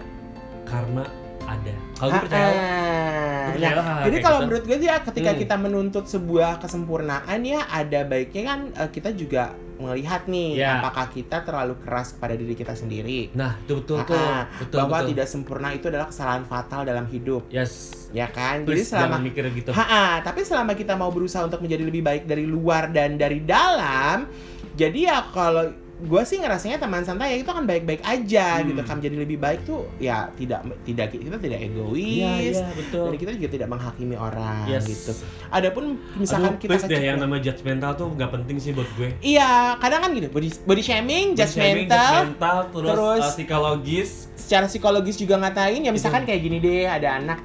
karena ada kalau gue percaya Ah, Gue Nah, percaya lah hal jadi kalau gitu. menurut gue ya ketika Hmm. kita menuntut sebuah kesempurnaan ya ada baiknya kan eh, kita juga melihat nih Ya. apakah kita terlalu keras kepada diri kita sendiri. nah itu betul Ah, tuh ah, betul bahwa betul tidak sempurna itu adalah kesalahan fatal dalam hidup, yes ya kan? Jadi please selama jangan mikir gitu Ha-ha, tapi selama kita mau berusaha untuk menjadi lebih baik dari luar dan dari dalam, jadi ya kalau gue sih ngerasanya teman santai ya itu kan baik-baik aja Hmm. gitu kan menjadi lebih baik tuh ya tidak tidak kita tidak egois iya betul dan kita juga tidak menghakimi orang Yes. gitu. Adapun misalkan Aduh, kita deh yang namanya judgmental tuh nggak penting sih buat gue Iya, kadang kan gitu, body, body shaming, Body shaming, judgmental, judgmental, terus, terus- uh, psikologis secara psikologis juga ngatain ya misalkan Itu. kayak gini deh, ada anak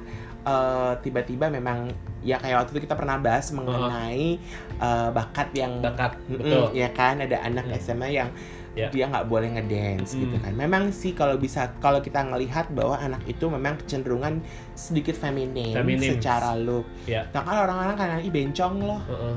eh, tiba-tiba memang ya kayak waktu itu kita pernah bahas mengenai eh, bakat yang bakat betul ya kan ada anak Hmm. SMA yang Ya. dia nggak boleh ngedance Hmm. gitu kan. Memang sih kalau bisa kalau kita ngelihat bahwa anak itu memang kecenderungan sedikit Feminim. secara look. Ya. Nah kan orang-orang kan ih bencong loh. Heeh.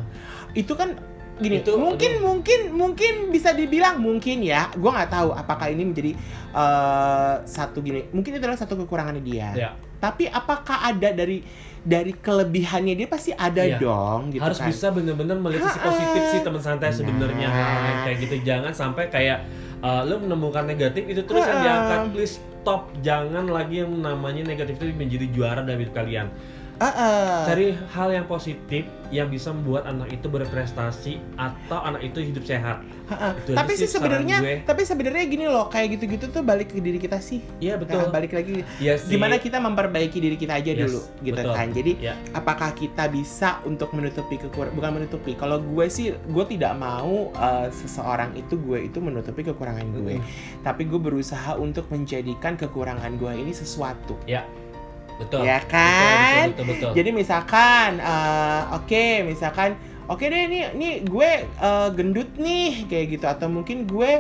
Itu kan gini Itu, mungkin mungkin mungkin bisa dibilang mungkin ya gue nggak tahu apakah ini menjadi eh, satu gini mungkin itu adalah satu kekurangannya dia Ya. Tapi apakah ada dari dari kelebihannya dia? Pasti ada Iya. dong gitu harus kan. bisa bener-bener melihat sisi positif sih teman santai sebenarnya. Nah. kayak gitu jangan sampai kayak uh, lo menemukan negatif itu terus yang diangkat please stop. Jangan lagi yang namanya negatif itu menjadi juara dalam hidup kalian Ah-ah. cari hal yang positif yang bisa membuat anak itu berprestasi atau anak itu hidup sehat. Itu aja tapi sih sebenarnya tapi sebenarnya gini loh kayak gitu-gitu tuh balik ke diri kita sih iya Nah, betul balik lagi Iya sih. gimana kita memperbaiki diri kita aja Yes, dulu gitu betul. kan jadi ya apakah kita bisa untuk menutupi kekurangan bukan menutupi kalau gue sih gue tidak mau uh, seseorang itu gue itu menutupi kekurangan gue Mm. tapi gue berusaha untuk menjadikan kekurangan gue ini sesuatu betul ya kan betul betul, betul, betul. jadi misalkan uh, oke misalkan oke deh ini ini gue uh, gendut nih kayak gitu atau mungkin gue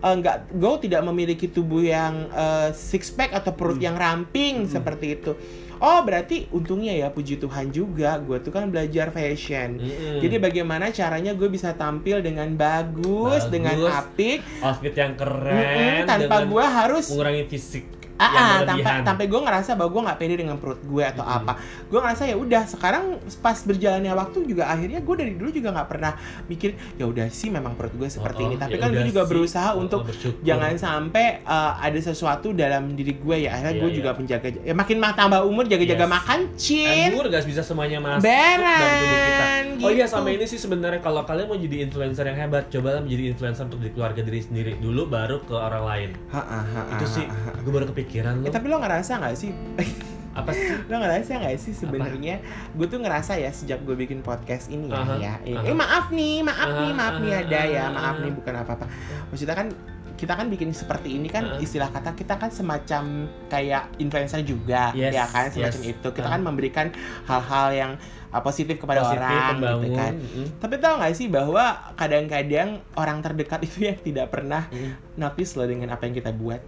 uh, nggak gue tidak memiliki tubuh yang uh, six pack atau perut Hmm. yang ramping Hmm. seperti itu oh berarti untungnya ya puji Tuhan juga gue tuh kan belajar fashion Mm-mm. jadi bagaimana caranya gue bisa tampil dengan bagus, Bagus. dengan apik outfit yang keren tanpa dengan gue harus mengurangi fisik Ah, ah, tanpa berlebihan. sampai gue ngerasa bahwa gue nggak pede dengan perut gue atau Mm-mm. apa. Gue ngerasa ya udah sekarang pas berjalannya waktu juga akhirnya gue dari dulu juga nggak pernah mikir ya udah sih memang perut gue seperti Oh, ini. oh, Tapi ya kan gue juga sih. berusaha Oh, untuk oh, bersyukur. jangan sampai uh, ada sesuatu dalam diri gue ya. Akhirnya Iya, gue iya. juga menjaga. Ya makin ma- tambah umur jaga-jaga Yes. makan cin. Anggur gak bisa semuanya masuk Beren, dalam tubuh kita. Oh iya gitu. sama ini sih sebenarnya kalau kalian mau jadi influencer yang hebat, cobalah menjadi influencer untuk di keluarga diri sendiri dulu baru ke orang lain. Ha, ha, ha, Itu sih gue baru kepikiran Eh, loh. tapi lo ngerasa nggak sih? Apa sih? lo ngerasa nggak sih sebenarnya gue tuh ngerasa ya sejak gue bikin podcast ini ya, Aha, ya eh, aha. eh, maaf nih maaf nih Aha, maaf nih ada ya maaf nih bukan apa apa maksudnya kan kita kan bikin seperti ini kan Aha. istilah kata kita kan semacam kayak influencer juga Yes, ya kan semacam yes. itu kita Aha. kan memberikan hal-hal yang uh, positif kepada Positif, orang gitu kan Mm-mm. tapi tau gak sih bahwa kadang-kadang orang terdekat itu yang tidak pernah Mm. notice loh dengan apa yang kita buat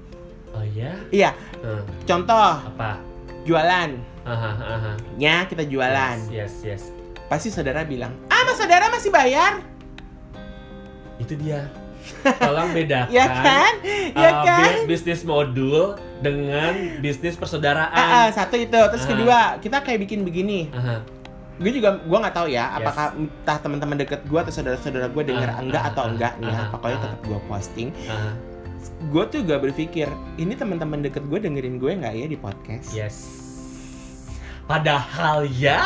Oh ya? iya Eh, contoh apa? jualan Aha, aha. nya kita jualan Yes, yes, yes. pasti saudara bilang, ah mas saudara masih bayar, Itu dia. Tolong bedakan. ya kan, ya uh, kan. bis- bisnis modul dengan bisnis persaudaraan. Ah, ah, satu itu, terus Ah. kedua kita kayak bikin begini. Aha. Gue juga, gue nggak tahu ya, Yes. apakah entah teman-teman deket gue atau saudara-saudara gue dengar Ah, enggak ah, atau ah, enggak nih ya, ah, pokoknya tetap gue posting. aha. Gue tuh juga berpikir, ini teman-teman deket gue dengerin gue nggak ya di podcast? Yes. Padahal ya,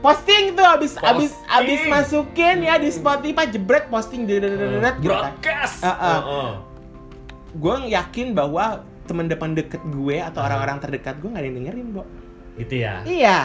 Posting tuh abis abis Posting. abis masukin ya di Spotify jebret posting deret gitu kan. broadcast. Ah, ah. Oh, oh. Gue yakin bahwa teman-teman deket gue atau Ah. orang-orang terdekat gue nggak ada yang dengerin, Bo. Gitu ya. Iya.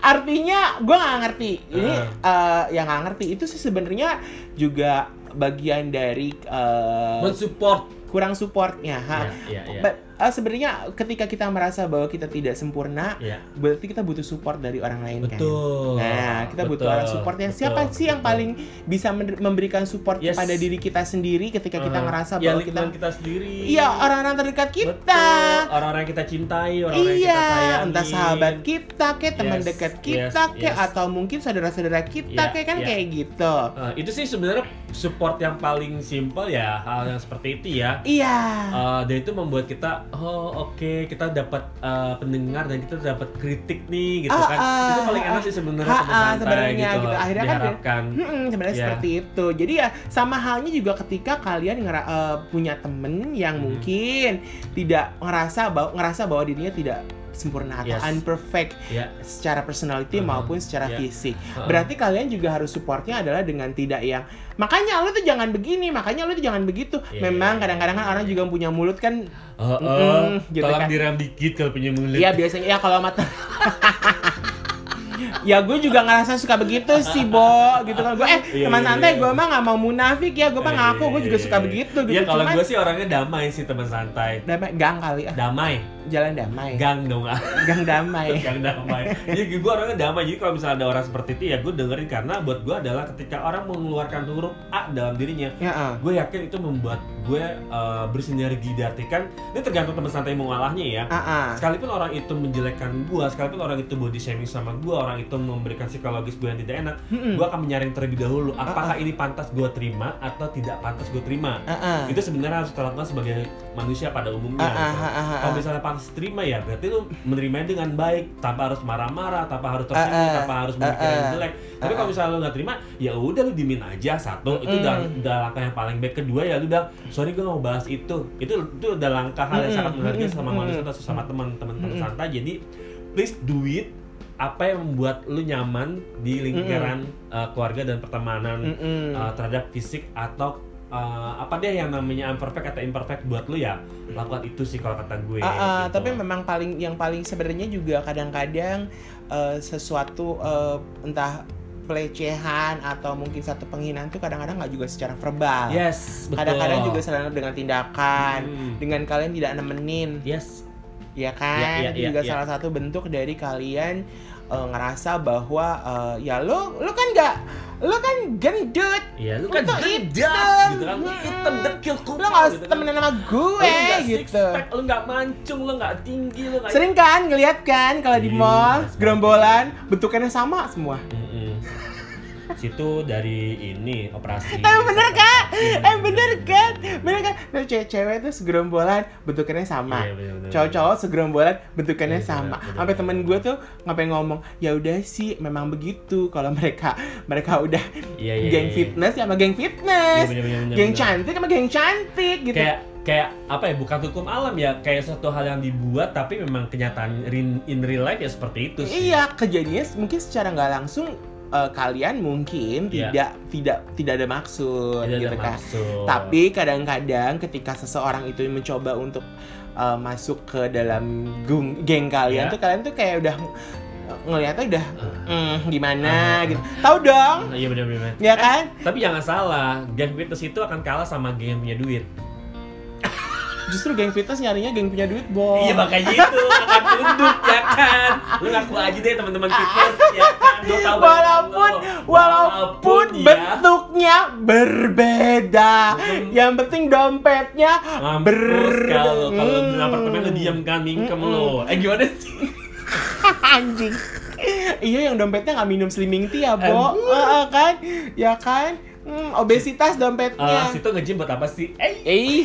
Artinya gue nggak ngerti. Ini Ah. eh, yang nggak ngerti itu sih sebenarnya juga bagian dari eh, Mensupport. kurang supportnya. Ha. Iya, iya. But, eh, sebenarnya ketika kita merasa bahwa kita tidak sempurna, Iya. berarti kita butuh support dari orang lain kan. Betul. Nah, kita butuh Betul, orang supportnya. betul, Siapa sih yang betul. paling bisa memberikan support Yes. kepada diri kita sendiri ketika kita Ah, ngerasa ya, bahwa kita kita sendiri. Iya, orang-orang terdekat kita. Betul. Orang-orang yang kita cintai, orang-orang yang iya, kita sayangi. entah sahabat kita, kayak teman Yes, dekat yes, kita, kayak yes. atau mungkin saudara-saudara kita, Iya, kayak kan iya. kayak gitu. Eh, itu sih sebenarnya support yang paling simple ya hal yang seperti itu ya. Iya. Eh, dan itu membuat kita oh oke kita dapat eh, pendengar dan kita dapat kritik nih gitu Ah, kan. ah, itu paling enak sih sebenarnya ah, santai sebenarnya gitu. gitu. Akhirnya kan diharapkan. Mm-mm, sebenarnya Iya. seperti itu. Jadi ya sama halnya juga ketika kalian ngera- eh, punya temen yang Hmm. mungkin tidak ngerasa bahwa ngerasa bahwa dirinya tidak sempurna atau Yes. unperfect Ya. secara personality Uh-huh. maupun secara Yeah. fisik. Uh-uh. Berarti kalian juga harus supportnya adalah dengan tidak yang makanya lu tuh jangan begini, makanya lu tuh jangan begitu. Iya, Memang iya, kadang-kadang kan iya, orang iya. juga punya mulut kan Oh, oh, Mm-mm, gitu tolong kan. direm dikit kalau punya mulut. Iya biasanya ya kalau mata Ya gue juga ngerasa suka begitu sih Bo gitu kan gue eh teman santai gue mah nggak mau munafik ya gue mah ngaku gue juga suka begitu gitu Iya kalau gue sih orangnya damai sih teman santai. damai gang kali ah Damai, jalan damai gang dong ah. gang damai yang damai. Jadi gue orangnya damai. Jadi kalau misalnya ada orang seperti itu ya gue dengerin karena buat gue adalah ketika orang mengeluarkan huruf A dalam dirinya, ya ah. gue yakin itu membuat gue uh, bersinergi. Diartikan ini tergantung teman santai mau ngalahnya ya. Ah, ah. Sekalipun orang itu menjelekkan gue, sekalipun orang itu body shaming sama gue, orang itu memberikan psikologis gue yang tidak enak, Mm-mm. gue akan menyaring terlebih dahulu apakah Ah, ini pantas gue terima atau tidak pantas gue terima. Ah, ah. Itu sebenarnya harus kita lakukan sebagai manusia pada umumnya. Gitu. ah, ah, Kalau misalnya pantas terima ya berarti lu menerimanya dengan baik tanpa harus marah-marah, tanpa harus tersinggung, Ah, ah, tanpa harus memikirkan ah, yang ah. jelek. Tapi Ah, kalau misalnya lu nggak terima, ya udah lu dimin aja satu. Itu udah, Mm-mm. udah langkah yang paling baik. Kedua ya lu bilang, sorry gue mau bahas itu. Itu itu udah langkah hal yang Mm-mm, sangat menghargai sama manusia atau sesama teman-teman santai. Jadi please do it apa yang membuat lu nyaman di lingkaran uh, keluarga dan pertemanan Mm-mm. uh, terhadap fisik atau uh, apa deh yang namanya imperfect atau imperfect buat lu ya lakukan itu sih kalau kata gue. Ah, ah, gitu. tapi memang paling yang paling sebenarnya juga kadang-kadang eh, sesuatu eh, entah pelecehan atau mungkin satu penghinaan tuh kadang-kadang nggak juga secara verbal. yes betul. Kadang-kadang juga selalu dengan tindakan, Hmm. dengan kalian tidak nemenin, yes ya kan? Iya, iya, Itu iya, juga iya. salah satu bentuk dari kalian eh, ngerasa bahwa eh, ya lo lo kan nggak lo kan gendut, lu Lu kan hitam. gitu kan, Hmm. hitam dekil kuku lo nggak gitu kan. temenan sama gue nggak six gitu. pack, lu nggak mancung, lu nggak tinggi, lu nggak Sering kan ngeliat kan kalau di Iya, mall gerombolan bentukannya sama semua. Mm-mm. Situ dari ini operasi. Eh bener kan? Eh bener kan? Bener kan? Nah, cewek-cewek tuh segerombolan bentukannya sama. Iya. Cowok-cowok segerombolan bentukannya Iya, sama. Sampai temen gue tuh ngapain ngomong, ya udah sih memang begitu kalau mereka mereka udah Iya, iya, geng iya. fitness ya sama geng fitness. Iya, bener-bener, bener-bener. geng cantik sama geng cantik gitu. kayak kayak apa ya bukan hukum alam ya kayak suatu hal yang dibuat tapi memang kenyataan in, in real life ya seperti itu sih Iya, kejadiannya mungkin secara nggak langsung eh, kalian mungkin Iya. tidak tidak tidak ada maksud Tidak ada gitu kan. maksud. Tapi kadang-kadang ketika seseorang itu mencoba untuk eh, masuk ke dalam gung- geng kalian Iya. tuh kalian tuh kayak udah eh, ngeliatnya udah "Hmm, gimana Ah. gitu. Tahu dong? Iya benar-benar Ya kan? tapi jangan salah geng fitness itu akan kalah sama geng punya duit Justru geng fitness nyarinya geng punya duit, Bo. iya makanya itu akan tunduk ya kan lu ngaku aja deh teman-teman fitness ya kan tahu walaupun lo. walaupun ya, bentuknya berbeda Hmm. yang penting dompetnya mampus kalau kalau di Hmm. apartemen lu diam kan mingkem Mm-mm. lo eh gimana sih anjing iya yang dompetnya nggak minum slimming tea ya bo. Heeh, kan ya kan Hmm, obesitas dompetnya Ah, situ nge-gym buat apa sih eh Eh,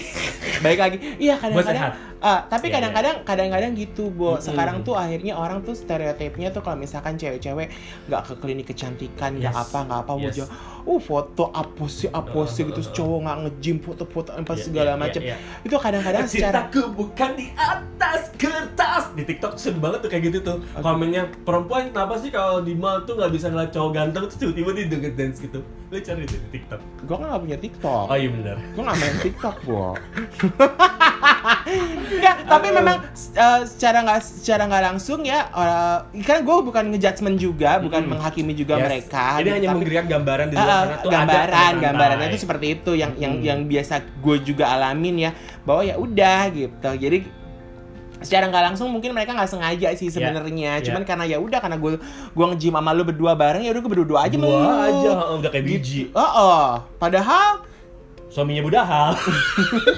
baik lagi. Iya kadang-kadang. Ah, tapi Iya, kadang-kadang kadang-kadang gitu, Bo. Mm-mm. Sekarang tuh akhirnya orang tuh stereotipnya tuh kalau misalkan cewek-cewek nggak ke klinik kecantikan, nggak Yes. apa, nggak apa, Yes. wajah. Uh, foto apa sih, apa sih gitu, cowok nggak nge-gym, foto-foto apa Iya, segala iya, macam. iya, Itu kadang-kadang secara Cintaku bukan di atas kertas Di TikTok sering banget tuh kayak gitu tuh Komennya perempuan kenapa sih kalau di mall tuh nggak bisa ngeliat cowok ganteng Terus tiba-tiba dia joget dance gitu Lu cari di TikTok gua kan nggak punya TikTok. Oh iya bener Gue gak main TikTok, Bo. Enggak, tapi Aduh. memang uh, secara nggak secara nggak langsung ya, uh, kan gue bukan ngejudgment juga, bukan Mm-mm. menghakimi juga Yes. mereka. Ini gitu, hanya tapi- memberikan gambaran di Ah, luar ah, sana tuh ada gambaran, teman gambarannya itu seperti itu yang yang Mm-mm. yang biasa gue juga alamin ya, bahwa ya udah gitu. Jadi secara nggak langsung mungkin mereka nggak sengaja sih Ya, sebenarnya, ya. cuman karena ya udah karena gue gue nge-gym sama lu berdua bareng ya udah gue berdua aja sama Dua lu. aja oh, udah kayak biji Oh, oh. padahal Suaminya budahal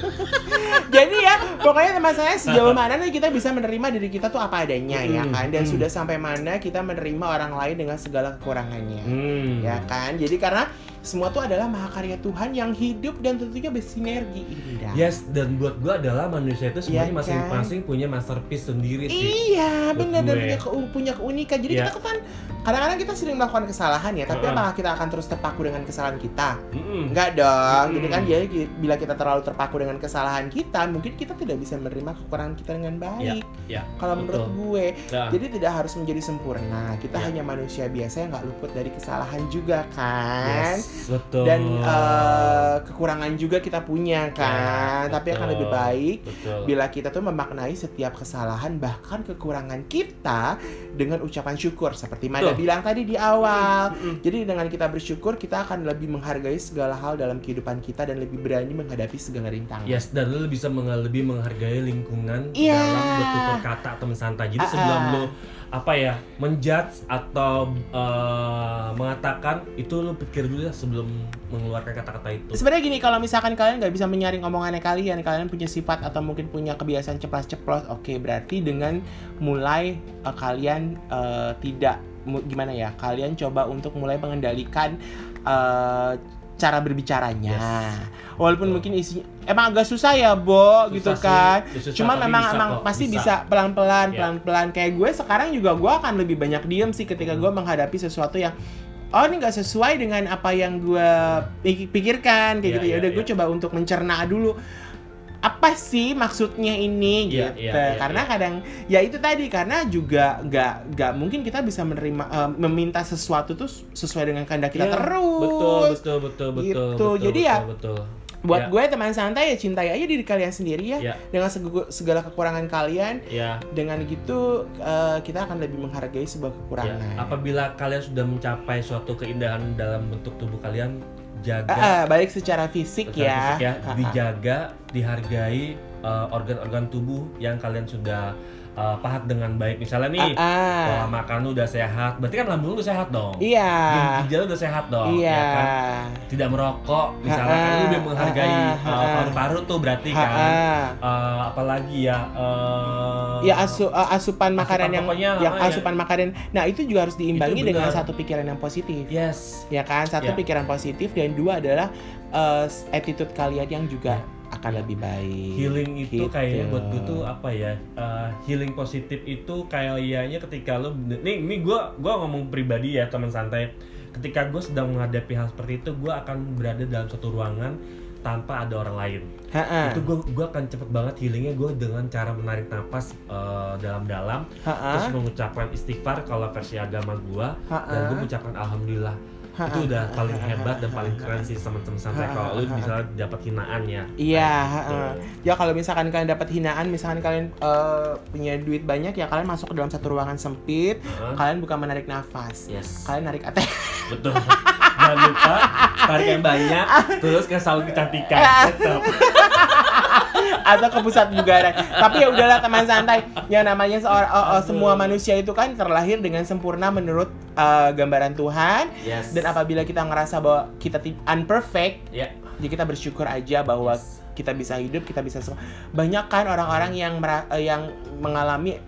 Jadi ya, pokoknya saya sejauh mana nih kita bisa menerima diri kita tuh apa adanya ya Mm, kan dan mm. sudah sampai mana kita menerima orang lain dengan segala kekurangannya. hmm. Ya kan? Jadi karena semua tuh adalah mahakarya Tuhan yang hidup dan tentunya bersinergi indah. Yes, dan buat gua adalah manusia itu sebenarnya Iya kan? masing-masing punya masterpiece sendiri sih. Iya, benar dan gue. punya, punya keunikan. Jadi Iya. kita kan kadang-kadang kita sering melakukan kesalahan ya, tapi Heeh. apakah kita akan terus terpaku dengan kesalahan kita? Mm-mm. Enggak dong. Mm-mm. Jadi kan jadi ki- bila kita terlalu terpaku dengan kesalahan kita, mungkin kita tidak bisa menerima kekurangan kita dengan baik. Ya, Kalau menurut gue, Nah, jadi tidak harus menjadi sempurna. Kita Ya. hanya manusia biasa yang nggak luput dari kesalahan juga kan. yes, betul. Dan eh, kekurangan juga kita punya kan. Ya, Tapi akan lebih baik betul. bila kita tuh memaknai setiap kesalahan bahkan kekurangan kita dengan ucapan syukur seperti Mada Betul. bilang tadi di awal. Jadi dengan kita bersyukur kita akan lebih menghargai segala hal dalam kehidupan kita dan lebih berani menghadapi segala rintangan. Yes, dan lu bisa meng- lebih menghargai lingkungan Iya. dalam bertutur kata teman santai. Jadi Ah, sebelum ah. Apa ya menjudge atau eh, mengatakan itu lu pikir dulu ya sebelum mengeluarkan kata-kata itu. Sebenarnya gini, kalau misalkan kalian nggak bisa menyaring omongannya kalian, kalian punya sifat atau mungkin punya kebiasaan ceplas-ceplos, oke berarti dengan mulai eh, kalian eh, tidak gimana ya, kalian coba untuk mulai mengendalikan eh, cara berbicaranya. Walaupun Betul. mungkin isinya emang agak susah ya, Bo, Susah gitu sih, kan. susah, Cuman memang bisa emang kok, pasti bisa. pelan-pelan, Ya. pelan-pelan. Kayak gue sekarang juga gue akan lebih banyak diem sih ketika gue menghadapi sesuatu yang oh ini nggak sesuai dengan apa yang gue pik- pikirkan kayak Ya, gitu ya ya, udah gue ya. coba untuk mencerna dulu apa sih maksudnya ini Iya, gitu iya, iya, karena iya. kadang ya itu tadi karena juga nggak nggak mungkin kita bisa menerima eh, meminta sesuatu tuh sesuai dengan kehendak kita Iya, terus Betul, betul, betul, betul. Gitu. betul, Jadi betul, ya, betul. buat Ya. gue teman santai ya cintai aja diri kalian sendiri ya Ya. dengan segala kekurangan kalian Ya, dengan gitu eh, kita akan lebih menghargai sebuah ya. kekurangan Apabila kalian sudah mencapai suatu keindahan dalam bentuk tubuh kalian, jaga Ah, ah, balik secara fisik secara ya, fisik ya, Ah, ah. dijaga, dihargai uh, organ-organ tubuh yang kalian sudah uh, pahat dengan baik. Misalnya nih, Ah, ah. pola makan lu udah sehat, berarti kan lambung lu udah sehat dong. Iya. Ginjal lu udah sehat dong, Iya. ya kan? Tidak merokok, misalnya kan lu lebih menghargai Ah, uh, ah. paru-paru tuh berarti kan. Uh, apalagi ya uh, Ya asu, uh, asupan makanan yang pokoknya, yang ah, ya. asupan makanan. Nah, itu juga harus diimbangi dengan satu pikiran yang positif. Yes. Ya kan? Satu Ya. pikiran positif dan dua adalah uh, attitude kalian yang juga Ya. Akan Ya. lebih baik. healing itu Gitu. kayaknya buat gue tuh apa ya uh, healing positif itu kayaknya ketika lo nih ini gue gua ngomong pribadi ya teman santai ketika gue sedang menghadapi hal seperti itu gue akan berada dalam satu ruangan tanpa ada orang lain Ha-ha. itu gue gua akan cepet banget healingnya gue dengan cara menarik napas uh, dalam-dalam Ha-ha. terus mengucapkan istighfar kalau versi agama gue dan gue mengucapkan alhamdulillah Ha-ha. itu udah paling hebat dan paling keren sih teman-teman Ha-ha. kalau lu bisa dapat hinaan ya Iya, Kayak gitu. heeh. ya kalau misalkan kalian dapat hinaan, misalkan kalian eh, punya duit banyak ya kalian masuk ke dalam satu ruangan sempit, Heeh. kalian bukan menarik nafas, yes kalian narik ATM. betul jangan lupa tarik yang banyak terus ke salon kecantikan tetap atau ke pusat bugaran. Tapi ya udahlah teman santai. Yang namanya seorang oh, oh, semua manusia itu kan terlahir dengan sempurna menurut eh, gambaran Tuhan. yes Dan apabila kita ngerasa bahwa kita unperfect, ya jadi kita bersyukur aja bahwa Yes. kita bisa hidup, kita bisa semua. Banyak kan orang-orang yang eh, yang mengalami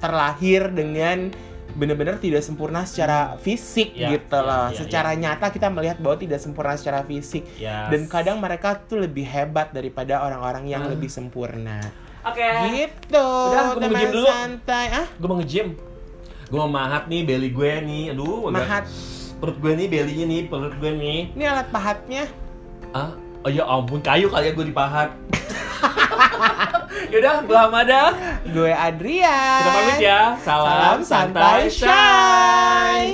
terlahir dengan benar-benar tidak sempurna secara fisik Ya, gitu ya, loh. ya, secara nyata kita melihat bahwa tidak sempurna secara fisik. yes. Dan kadang mereka tuh lebih hebat daripada orang-orang yang Ah. lebih sempurna. oke Gitu. Udah, gua mau dulu. santai. Ah, gue mau nge-gym gue mau mahat nih belly gue nih aduh agak- mahat. perut gue nih bellynya nih perut gue nih Ini alat pahatnya. ah oh ya ampun kayu kali ya gue dipahat yaudah gue Hamada Gue Adrian. kita pamit ya Salam santai, shine.